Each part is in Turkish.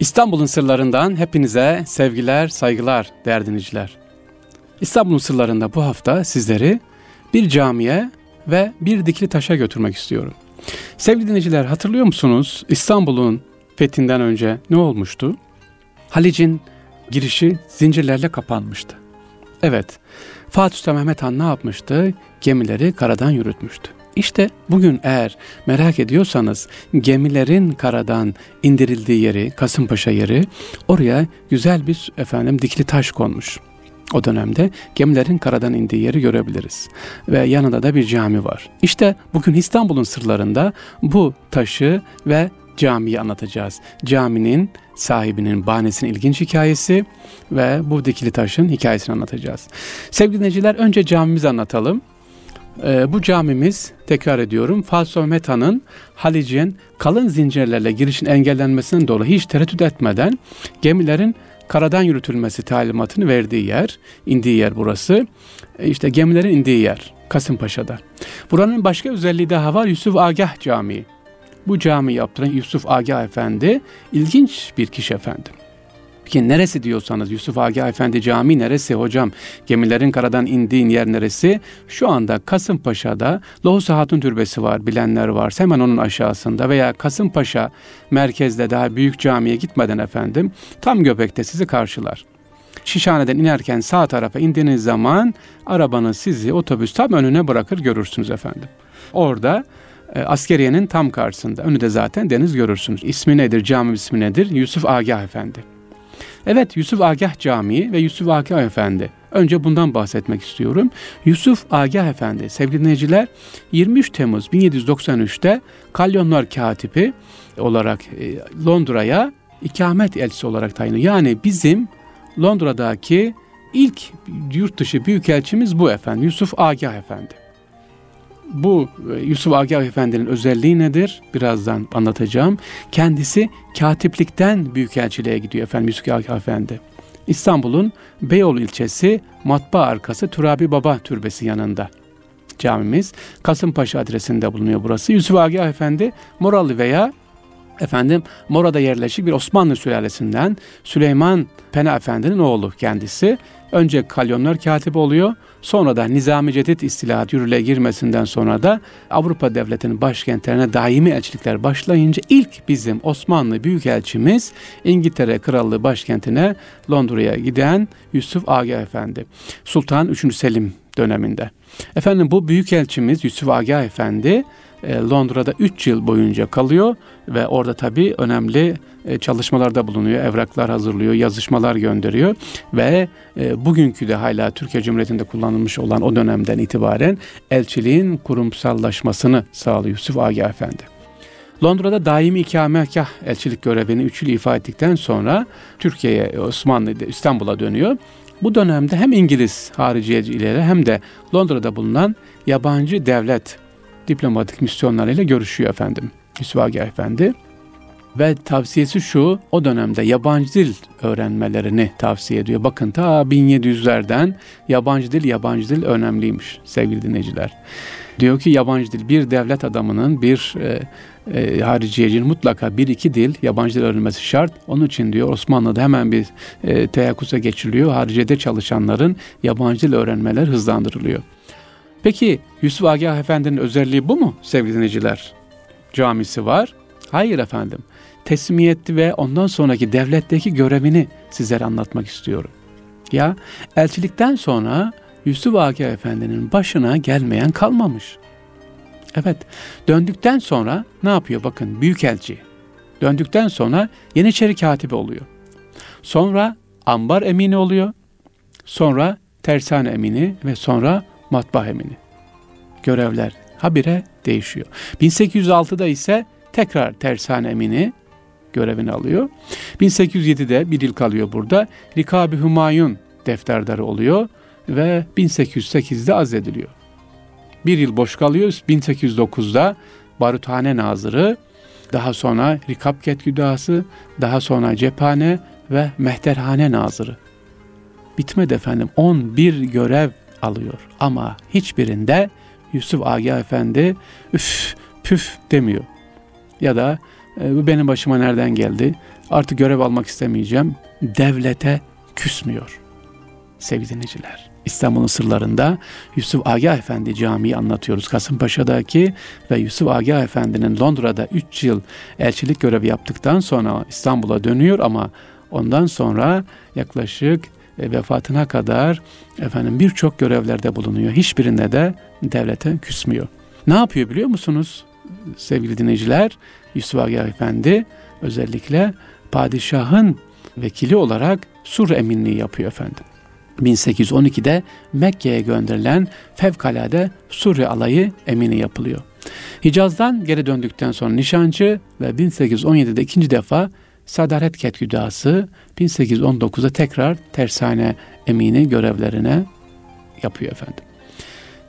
İstanbul'un sırlarından hepinize sevgiler, saygılar değerli dinleyiciler. İstanbul'un sırlarında bu hafta sizleri bir camiye ve bir dikili taşa götürmek istiyorum. Sevgili dinleyiciler hatırlıyor musunuz İstanbul'un fethinden önce ne olmuştu? Halic'in girişi zincirlerle kapanmıştı. Evet, Fatih Sultan Mehmet Han ne yapmıştı? Gemileri karadan yürütmüştü. İşte bugün eğer merak ediyorsanız gemilerin karadan indirildiği yeri, Kasımpaşa yeri, oraya güzel bir efendim dikili taş konmuş. O dönemde gemilerin karadan indiği yeri görebiliriz. Ve yanında da bir cami var. İşte bugün İstanbul'un sırlarında bu taşı ve camiyi anlatacağız. Caminin sahibinin, bahanesinin ilginç hikayesi ve bu dikili taşın hikayesini anlatacağız. Sevgili dinleyiciler önce camimizi anlatalım. Ee, bu camimiz tekrar ediyorum Fatih Mehmet Han'ın Halic'in kalın zincirlerle girişin engellenmesinden dolayı hiç tereddüt etmeden gemilerin karadan yürütülmesi talimatını verdiği yer, indiği yer burası. E işte gemilerin indiği yer Kasımpaşa'da. Buranın başka özelliği daha var Yusuf Agah Camii. Bu cami yaptıran Yusuf Agah Efendi ilginç bir kişi efendim. Peki neresi diyorsanız Yusuf Agah Efendi Camii neresi hocam? Gemilerin karadan indiğin yer neresi? Şu anda Kasımpaşa'da Lohusa Hatun Türbesi var bilenler var. Hemen onun aşağısında veya Kasımpaşa merkezde daha büyük camiye gitmeden efendim tam göbekte sizi karşılar. Şişhane'den inerken sağ tarafa indiğiniz zaman arabanın sizi otobüs tam önüne bırakır görürsünüz efendim. Orada e, askeriyenin tam karşısında. Önü de zaten deniz görürsünüz. İsmi nedir? Cami ismi nedir? Yusuf Agah Efendi. Evet Yusuf Agah Camii ve Yusuf Agah Efendi. Önce bundan bahsetmek istiyorum. Yusuf Agah Efendi sevgili dinleyiciler 23 Temmuz 1793'te Kalyonlar Katibi olarak e, Londra'ya ikamet elçisi olarak tayinli. Yani bizim Londra'daki ilk yurt dışı büyükelçimiz bu efendim Yusuf Agah Efendi bu e, Yusuf Agah Efendi'nin özelliği nedir? Birazdan anlatacağım. Kendisi katiplikten büyükelçiliğe gidiyor efendim Yusuf Agah Efendi. İstanbul'un Beyoğlu ilçesi Matbaa Arkası Turabi Baba Türbesi yanında camimiz. Kasımpaşa adresinde bulunuyor burası. Yusuf Agah Efendi Moralı veya efendim Mora'da yerleşik bir Osmanlı sülalesinden Süleyman Pena Efendi'nin oğlu kendisi. Önce kalyonlar katibi oluyor. Sonra da Nizami Cedid istilahat yürürlüğe girmesinden sonra da Avrupa devletinin başkentlerine daimi elçilikler başlayınca ilk bizim Osmanlı Büyükelçimiz İngiltere Krallığı başkentine Londra'ya giden Yusuf Agah Efendi. Sultan 3. Selim döneminde. Efendim bu büyükelçimiz Yusuf Agah Efendi Londra'da 3 yıl boyunca kalıyor ve orada tabii önemli e, çalışmalarda bulunuyor, evraklar hazırlıyor, yazışmalar gönderiyor ve e, bugünkü de hala Türkiye Cumhuriyeti'nde kullanılmış olan o dönemden itibaren elçiliğin kurumsallaşmasını sağlıyor Yusuf Agah Efendi. Londra'da daimi ikametgah elçilik görevini 3 yıl ifa ettikten sonra Türkiye'ye, Osmanlı, İstanbul'a dönüyor. Bu dönemde hem İngiliz hariciyecileri hem de Londra'da bulunan yabancı devlet diplomatik misyonlarıyla görüşüyor efendim. Yusuf Agah Efendi. Ve tavsiyesi şu, o dönemde yabancı dil öğrenmelerini tavsiye ediyor. Bakın ta 1700'lerden yabancı dil, yabancı dil önemliymiş sevgili dinleyiciler. Diyor ki yabancı dil bir devlet adamının, bir e, e, hariciyecinin mutlaka bir iki dil, yabancı dil öğrenmesi şart. Onun için diyor Osmanlı'da hemen bir e, teyakkuza geçiliyor. Hariciyede çalışanların yabancı dil öğrenmeleri hızlandırılıyor. Peki Yusuf Agah Efendi'nin özelliği bu mu sevgili dinleyiciler? Camisi var. Hayır efendim. Teslimiyetli ve ondan sonraki devletteki görevini sizlere anlatmak istiyorum. Ya elçilikten sonra Yusuf Agah Efendi'nin başına gelmeyen kalmamış. Evet, döndükten sonra ne yapıyor? Bakın büyükelçi. Döndükten sonra Yeniçeri katibi oluyor. Sonra ambar emini oluyor. Sonra tersane emini ve sonra matbaa emini. Görevler habire değişiyor. 1806'da ise tekrar tersane emini görevini alıyor. 1807'de bir yıl kalıyor burada. Rikabi Humayun defterdarı oluyor ve 1808'de azlediliyor. Bir yıl boş kalıyor. 1809'da Baruthane Nazırı, daha sonra Rikabket Güdası, daha sonra Cephane ve Mehterhane Nazırı. Bitmedi efendim. 11 görev alıyor. Ama hiçbirinde Yusuf Agah Efendi üf püf demiyor. Ya da e, bu benim başıma nereden geldi? artık görev almak istemeyeceğim. Devlete küsmüyor sevgili dinleyiciler. İstanbul'un sırlarında Yusuf Agah Efendi Camii anlatıyoruz. Kasımpaşa'daki ve Yusuf Agah Efendi'nin Londra'da 3 yıl elçilik görevi yaptıktan sonra İstanbul'a dönüyor ama ondan sonra yaklaşık e, vefatına kadar efendim birçok görevlerde bulunuyor. Hiçbirinde de devlete küsmüyor. Ne yapıyor biliyor musunuz sevgili dinleyiciler? Yusuf Agah Efendi özellikle padişahın vekili olarak sur eminliği yapıyor efendim. 1812'de Mekke'ye gönderilen fevkalade Suriye alayı emini yapılıyor. Hicaz'dan geri döndükten sonra nişancı ve 1817'de ikinci defa Sadaret Ketküdası 1819'da tekrar tersane emini görevlerine yapıyor efendim.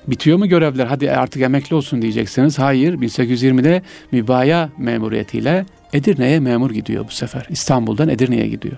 Bitiyor mu görevler? Hadi artık emekli olsun diyeceksiniz. Hayır, 1820'de mübaya memuriyetiyle Edirne'ye memur gidiyor bu sefer. İstanbul'dan Edirne'ye gidiyor.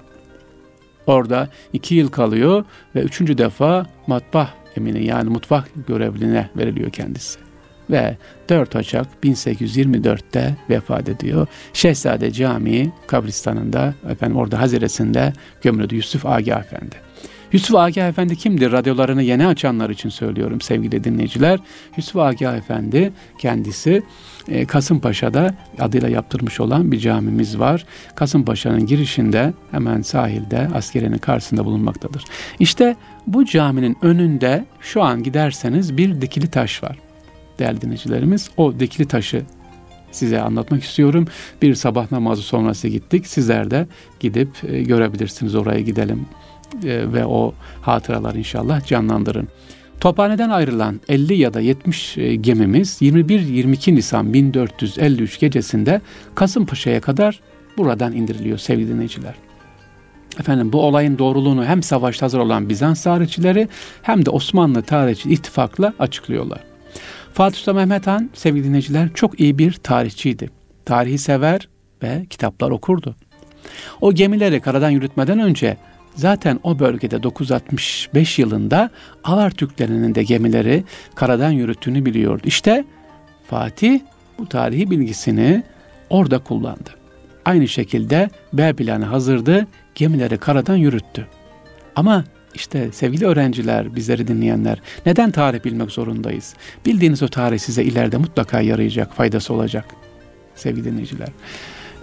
Orada iki yıl kalıyor ve üçüncü defa matbah emini yani mutfak görevline veriliyor kendisi. Ve 4 Ocak 1824'te vefat ediyor. Şehzade Camii kabristanında efendim orada haziresinde gömülüyordu Yusuf Agah Efendi. Yusuf Agah Efendi kimdir? Radyolarını yeni açanlar için söylüyorum sevgili dinleyiciler. Yusuf Agah Efendi kendisi e, Kasımpaşa'da adıyla yaptırmış olan bir camimiz var. Kasımpaşa'nın girişinde hemen sahilde askerenin karşısında bulunmaktadır. İşte bu caminin önünde şu an giderseniz bir dikili taş var. Değerli dinleyicilerimiz o dikili taşı size anlatmak istiyorum. Bir sabah namazı sonrası gittik. Sizler de gidip e, görebilirsiniz oraya gidelim e, ve o hatıralar inşallah canlandırın. Tophane'den ayrılan 50 ya da 70 e, gemimiz 21-22 Nisan 1453 gecesinde Kasımpaşa'ya kadar buradan indiriliyor sevgili dinleyiciler. Efendim bu olayın doğruluğunu hem savaşta hazır olan Bizans tarihçileri hem de Osmanlı tarihçi ittifakla açıklıyorlar. Fatih Sultan Mehmet Han sevgili dinleyiciler çok iyi bir tarihçiydi. Tarihi sever ve kitaplar okurdu. O gemileri karadan yürütmeden önce Zaten o bölgede 965 yılında Avar Türklerinin de gemileri karadan yürüttüğünü biliyordu. İşte Fatih bu tarihi bilgisini orada kullandı. Aynı şekilde B planı hazırdı, gemileri karadan yürüttü. Ama işte sevgili öğrenciler, bizleri dinleyenler, neden tarih bilmek zorundayız? Bildiğiniz o tarih size ileride mutlaka yarayacak, faydası olacak sevgili dinleyiciler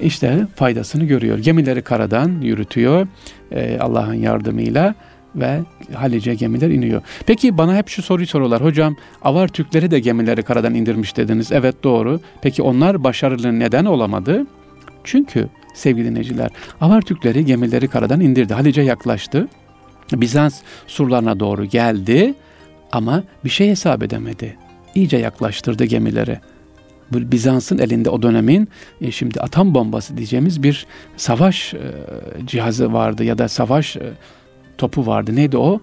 işte faydasını görüyor. Gemileri karadan yürütüyor e, Allah'ın yardımıyla ve Halice gemiler iniyor. Peki bana hep şu soruyu soruyorlar. Hocam Avar Türkleri de gemileri karadan indirmiş dediniz. Evet doğru. Peki onlar başarılı neden olamadı? Çünkü sevgili dinleyiciler Avar Türkleri gemileri karadan indirdi. Halice yaklaştı. Bizans surlarına doğru geldi ama bir şey hesap edemedi. İyice yaklaştırdı gemileri. Bizans'ın elinde o dönemin e, şimdi atom bombası diyeceğimiz bir savaş e, cihazı vardı ya da savaş e, topu vardı. Neydi o?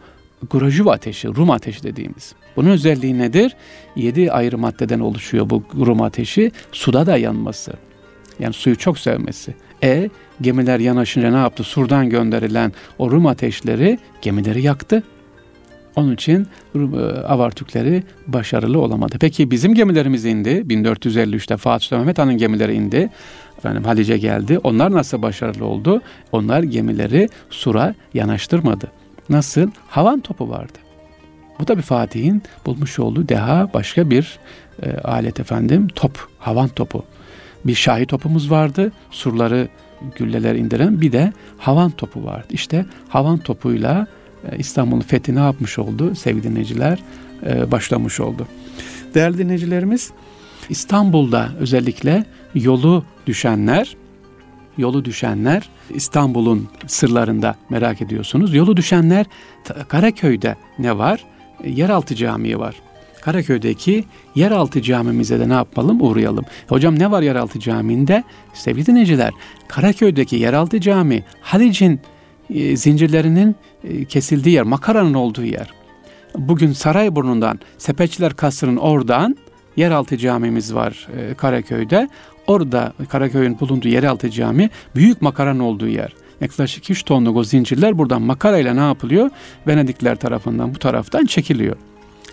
Grojov ateşi, Rum ateşi dediğimiz. Bunun özelliği nedir? Yedi ayrı maddeden oluşuyor bu Rum ateşi. Suda da yanması. Yani suyu çok sevmesi. E gemiler yanaşınca ne yaptı? Surdan gönderilen o Rum ateşleri gemileri yaktı. Onun için e, Avar Türkleri başarılı olamadı. Peki bizim gemilerimiz indi. 1453'te Fatih Sultan Mehmet Han'ın gemileri indi. Efendim Halice geldi. Onlar nasıl başarılı oldu? Onlar gemileri sura yanaştırmadı. Nasıl? Havan topu vardı. Bu da bir Fatih'in bulmuş olduğu deha başka bir e, alet efendim. Top, havan topu. Bir şahi topumuz vardı. Surları gülleler indiren bir de havan topu vardı. İşte havan topuyla e, İstanbul'un fethi ne yapmış oldu sevgili dinleyiciler? E, başlamış oldu. Değerli dinleyicilerimiz İstanbul'da özellikle yolu düşenler yolu düşenler İstanbul'un sırlarında merak ediyorsunuz. Yolu düşenler Karaköy'de ne var? E, yeraltı Camii var. Karaköy'deki yeraltı camimize de ne yapalım? Uğrayalım. Hocam ne var yeraltı caminde? Sevgili dinleyiciler, Karaköy'deki yeraltı cami Halic'in e, zincirlerinin e, kesildiği yer, makaranın olduğu yer. Bugün Sarayburnu'ndan, Sepetçiler Kasrı'nın oradan yeraltı camimiz var e, Karaköy'de. Orada Karaköy'ün bulunduğu yeraltı cami büyük makaranın olduğu yer. Yaklaşık 3 tonluk o zincirler buradan makarayla ne yapılıyor? Venedikler tarafından bu taraftan çekiliyor.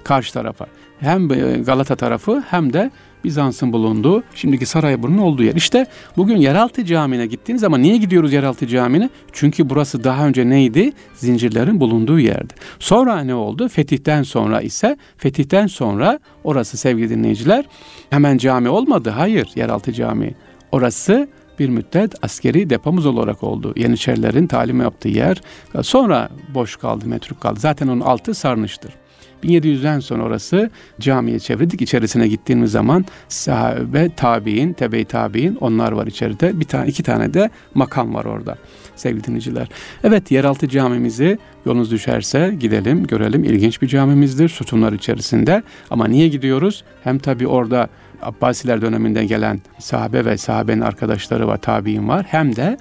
Karşı tarafa. Hem Galata tarafı hem de Bizans'ın bulunduğu, şimdiki Sarayburnu'nun olduğu yer. İşte bugün yeraltı camine gittiğiniz zaman niye gidiyoruz yeraltı camine? Çünkü burası daha önce neydi? Zincirlerin bulunduğu yerdi. Sonra ne oldu? Fetihten sonra ise, fetihten sonra orası sevgili dinleyiciler hemen cami olmadı. Hayır, yeraltı cami. Orası bir müddet askeri depomuz olarak oldu. Yeniçerilerin talim yaptığı yer. Sonra boş kaldı, metruk kaldı. Zaten onun altı sarnıçtır. 1700'den sonra orası camiye çevirdik. İçerisine gittiğimiz zaman sahabe, tabi'in, tebe tabi'in onlar var içeride. Bir tane, iki tane de makam var orada sevgili dinleyiciler. Evet yeraltı camimizi yolunuz düşerse gidelim görelim. İlginç bir camimizdir sütunlar içerisinde. Ama niye gidiyoruz? Hem tabi orada Abbasiler döneminde gelen sahabe ve sahabenin arkadaşları var, tabi'in var. Hem de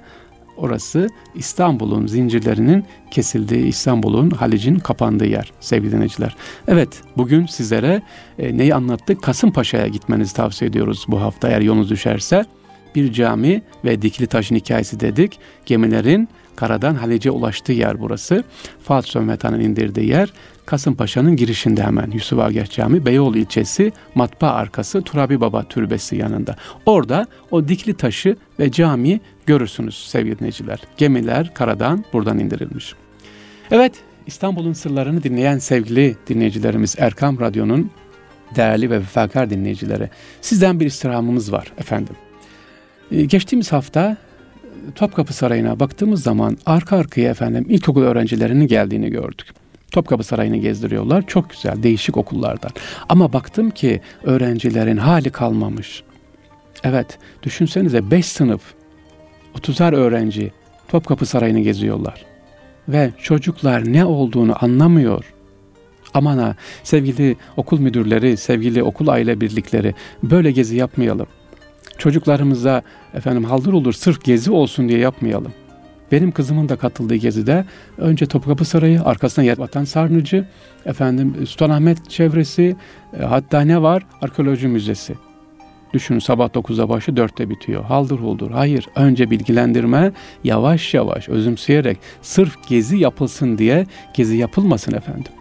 Orası İstanbul'un zincirlerinin kesildiği, İstanbul'un Halic'in kapandığı yer sevgili dinleyiciler. Evet bugün sizlere e, neyi anlattık? Kasımpaşa'ya gitmenizi tavsiye ediyoruz bu hafta eğer yolunuz düşerse. Bir cami ve dikili taşın hikayesi dedik. Gemilerin karadan Halic'e ulaştığı yer burası. Fatih Sultan indirdiği yer. Kasımpaşa'nın girişinde hemen Yusuf Agah Camii, Beyoğlu ilçesi, matbaa arkası Turabi Baba Türbesi yanında. Orada o dikli taşı ve camiyi görürsünüz sevgili dinleyiciler. Gemiler karadan buradan indirilmiş. Evet, İstanbul'un sırlarını dinleyen sevgili dinleyicilerimiz Erkam Radyo'nun değerli ve vefakar dinleyicileri. Sizden bir istirhamımız var efendim. Ee, geçtiğimiz hafta Topkapı Sarayı'na baktığımız zaman arka arkaya efendim ilkokul öğrencilerinin geldiğini gördük. Topkapı Sarayı'nı gezdiriyorlar. Çok güzel, değişik okullardan. Ama baktım ki öğrencilerin hali kalmamış. Evet, düşünsenize 5 sınıf, 30'ar öğrenci Topkapı Sarayı'nı geziyorlar. Ve çocuklar ne olduğunu anlamıyor. Aman ha, sevgili okul müdürleri, sevgili okul aile birlikleri böyle gezi yapmayalım. Çocuklarımıza efendim haldır olur sırf gezi olsun diye yapmayalım. Benim kızımın da katıldığı gezide önce Topkapı Sarayı, arkasından Vatan Sarnıcı, efendim Sultanahmet çevresi, e, hatta ne var? Arkeoloji Müzesi. Düşünün sabah 9'da başı 4'te bitiyor. Haldır huldur. Hayır. Önce bilgilendirme yavaş yavaş özümseyerek sırf gezi yapılsın diye gezi yapılmasın efendim.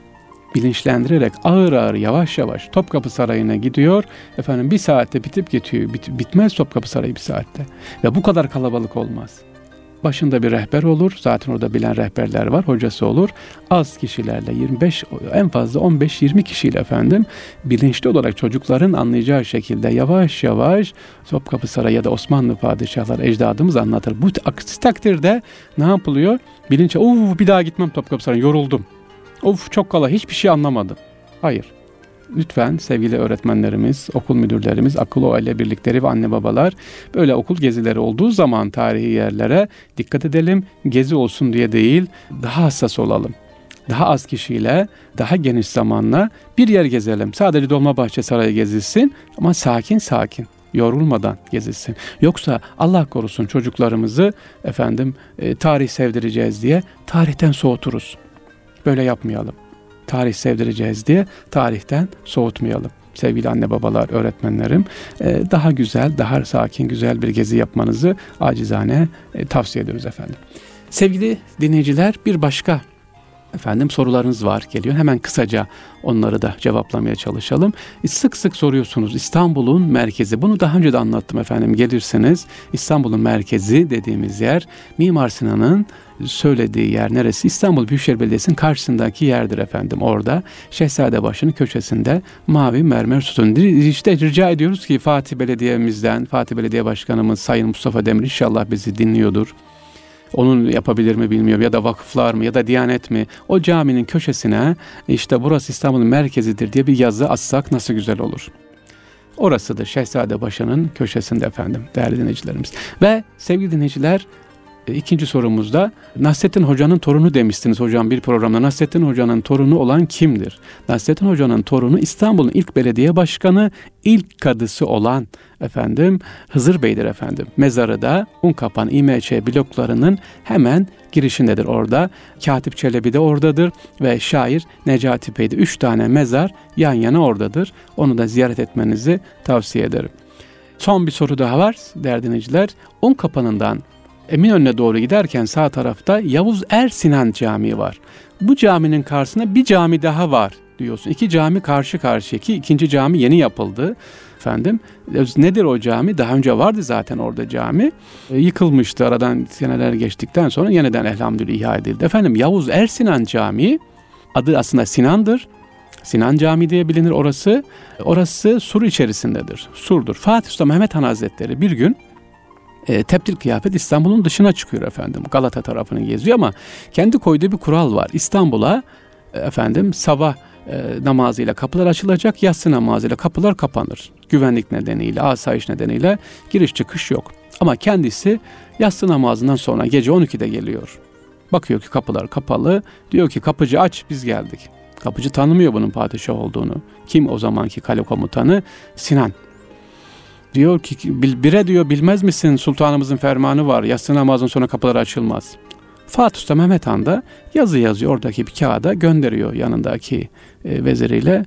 Bilinçlendirerek ağır ağır yavaş yavaş Topkapı Sarayı'na gidiyor. Efendim bir saatte bitip geçiyor. Bit, bitmez Topkapı Sarayı bir saatte. Ve bu kadar kalabalık olmaz. Başında bir rehber olur. Zaten orada bilen rehberler var. Hocası olur. Az kişilerle 25 en fazla 15-20 kişiyle efendim bilinçli olarak çocukların anlayacağı şekilde yavaş yavaş Topkapı Sarayı ya da Osmanlı padişahlar ecdadımız anlatır. Bu aksi takdirde ne yapılıyor? Bilinç, of bir daha gitmem Topkapı Sarayı yoruldum. Of çok kala hiçbir şey anlamadım. Hayır lütfen sevgili öğretmenlerimiz, okul müdürlerimiz, akıl aile birlikleri ve anne babalar böyle okul gezileri olduğu zaman tarihi yerlere dikkat edelim. Gezi olsun diye değil, daha hassas olalım. Daha az kişiyle, daha geniş zamanla bir yer gezelim. Sadece Dolmabahçe Sarayı gezilsin ama sakin sakin yorulmadan gezilsin. Yoksa Allah korusun çocuklarımızı efendim e, tarih sevdireceğiz diye tarihten soğuturuz. Böyle yapmayalım tarih sevdireceğiz diye tarihten soğutmayalım. Sevgili anne babalar, öğretmenlerim e, daha güzel, daha sakin, güzel bir gezi yapmanızı acizane e, tavsiye ediyoruz efendim. Sevgili dinleyiciler bir başka efendim sorularınız var geliyor. Hemen kısaca onları da cevaplamaya çalışalım. Sık sık soruyorsunuz İstanbul'un merkezi. Bunu daha önce de anlattım efendim. Gelirsiniz İstanbul'un merkezi dediğimiz yer Mimar Sinan'ın söylediği yer neresi? İstanbul Büyükşehir Belediyesi'nin karşısındaki yerdir efendim. Orada Şehzadebaşı'nın köşesinde mavi mermer sütun. İşte rica ediyoruz ki Fatih Belediye'mizden, Fatih Belediye Başkanımız Sayın Mustafa Demir inşallah bizi dinliyordur. Onun yapabilir mi bilmiyorum ya da vakıflar mı ya da Diyanet mi o caminin köşesine işte burası İstanbul'un merkezidir diye bir yazı atsak nasıl güzel olur. Orasıdır Şehzadebaşı'nın köşesinde efendim değerli dinleyicilerimiz. Ve sevgili dinleyiciler ikinci sorumuzda Nasrettin Hoca'nın torunu demiştiniz hocam bir programda. Nasrettin Hoca'nın torunu olan kimdir? Nasrettin Hoca'nın torunu İstanbul'un ilk belediye başkanı, ilk kadısı olan efendim Hızır Bey'dir efendim. Mezarı da Unkapan İMÇ bloklarının hemen girişindedir orada. Katip Çelebi de oradadır ve şair Necati Bey'de. Üç tane mezar yan yana oradadır. Onu da ziyaret etmenizi tavsiye ederim. Son bir soru daha var değerli dinleyiciler. Unkapanı'ndan Eminönü'ne doğru giderken sağ tarafta Yavuz Er Sinan Camii var. Bu caminin karşısında bir cami daha var diyorsun. İki cami karşı karşıya ki ikinci cami yeni yapıldı. Efendim nedir o cami? Daha önce vardı zaten orada cami. E, yıkılmıştı aradan seneler geçtikten sonra yeniden elhamdülillah ihya edildi. Efendim Yavuz Ersinan Camii adı aslında Sinan'dır. Sinan Camii diye bilinir orası. Orası sur içerisindedir. Surdur. Fatih Sultan Mehmet Han Hazretleri bir gün e, teptil kıyafet İstanbul'un dışına çıkıyor efendim. Galata tarafını geziyor ama kendi koyduğu bir kural var. İstanbul'a e, efendim sabah e, namazıyla kapılar açılacak, yatsı namazıyla kapılar kapanır. Güvenlik nedeniyle, asayiş nedeniyle giriş çıkış yok. Ama kendisi yatsı namazından sonra gece 12'de geliyor. Bakıyor ki kapılar kapalı. Diyor ki kapıcı aç biz geldik. Kapıcı tanımıyor bunun padişah olduğunu. Kim o zamanki kale komutanı? Sinan. Diyor ki bire diyor bilmez misin sultanımızın fermanı var. Yatsı namazın sonra kapılar açılmaz. Fatih Sultan Mehmet Han da yazı yazıyor oradaki bir kağıda gönderiyor yanındaki e, veziriyle.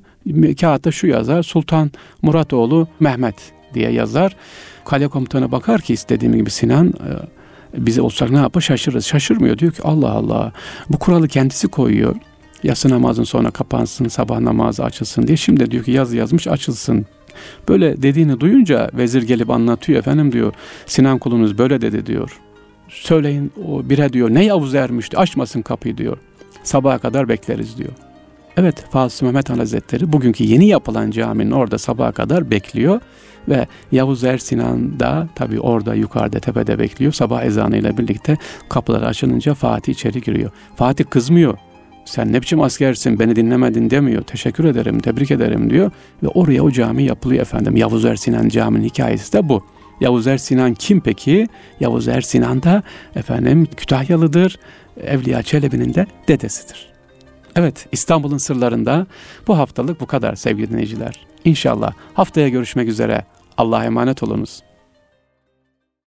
Kağıtta şu yazar Sultan Muratoğlu Mehmet diye yazar. Kale komutanı bakar ki istediğim gibi Sinan e, bize olsak ne yapar şaşırırız. Şaşırmıyor diyor ki Allah Allah bu kuralı kendisi koyuyor. Yatsı namazın sonra kapansın sabah namazı açılsın diye. Şimdi diyor ki yazı yazmış açılsın. Böyle dediğini duyunca vezir gelip anlatıyor efendim diyor. Sinan kulunuz böyle dedi diyor. Söyleyin o bire diyor ne Yavuz ermişti açmasın kapıyı diyor. Sabaha kadar bekleriz diyor. Evet Fatih Mehmet Han Hazretleri bugünkü yeni yapılan caminin orada sabaha kadar bekliyor. Ve Yavuz Er Sinan da tabi orada yukarıda tepede bekliyor. Sabah ezanıyla birlikte kapılar açılınca Fatih içeri giriyor. Fatih kızmıyor. Sen ne biçim askersin beni dinlemedin demiyor. Teşekkür ederim, tebrik ederim diyor. Ve oraya o cami yapılıyor efendim. Yavuz Er Sinan caminin hikayesi de bu. Yavuz Er Sinan kim peki? Yavuz Er Sinan da efendim Kütahyalıdır. Evliya Çelebi'nin de dedesidir. Evet İstanbul'un sırlarında bu haftalık bu kadar sevgili dinleyiciler. İnşallah haftaya görüşmek üzere. Allah'a emanet olunuz.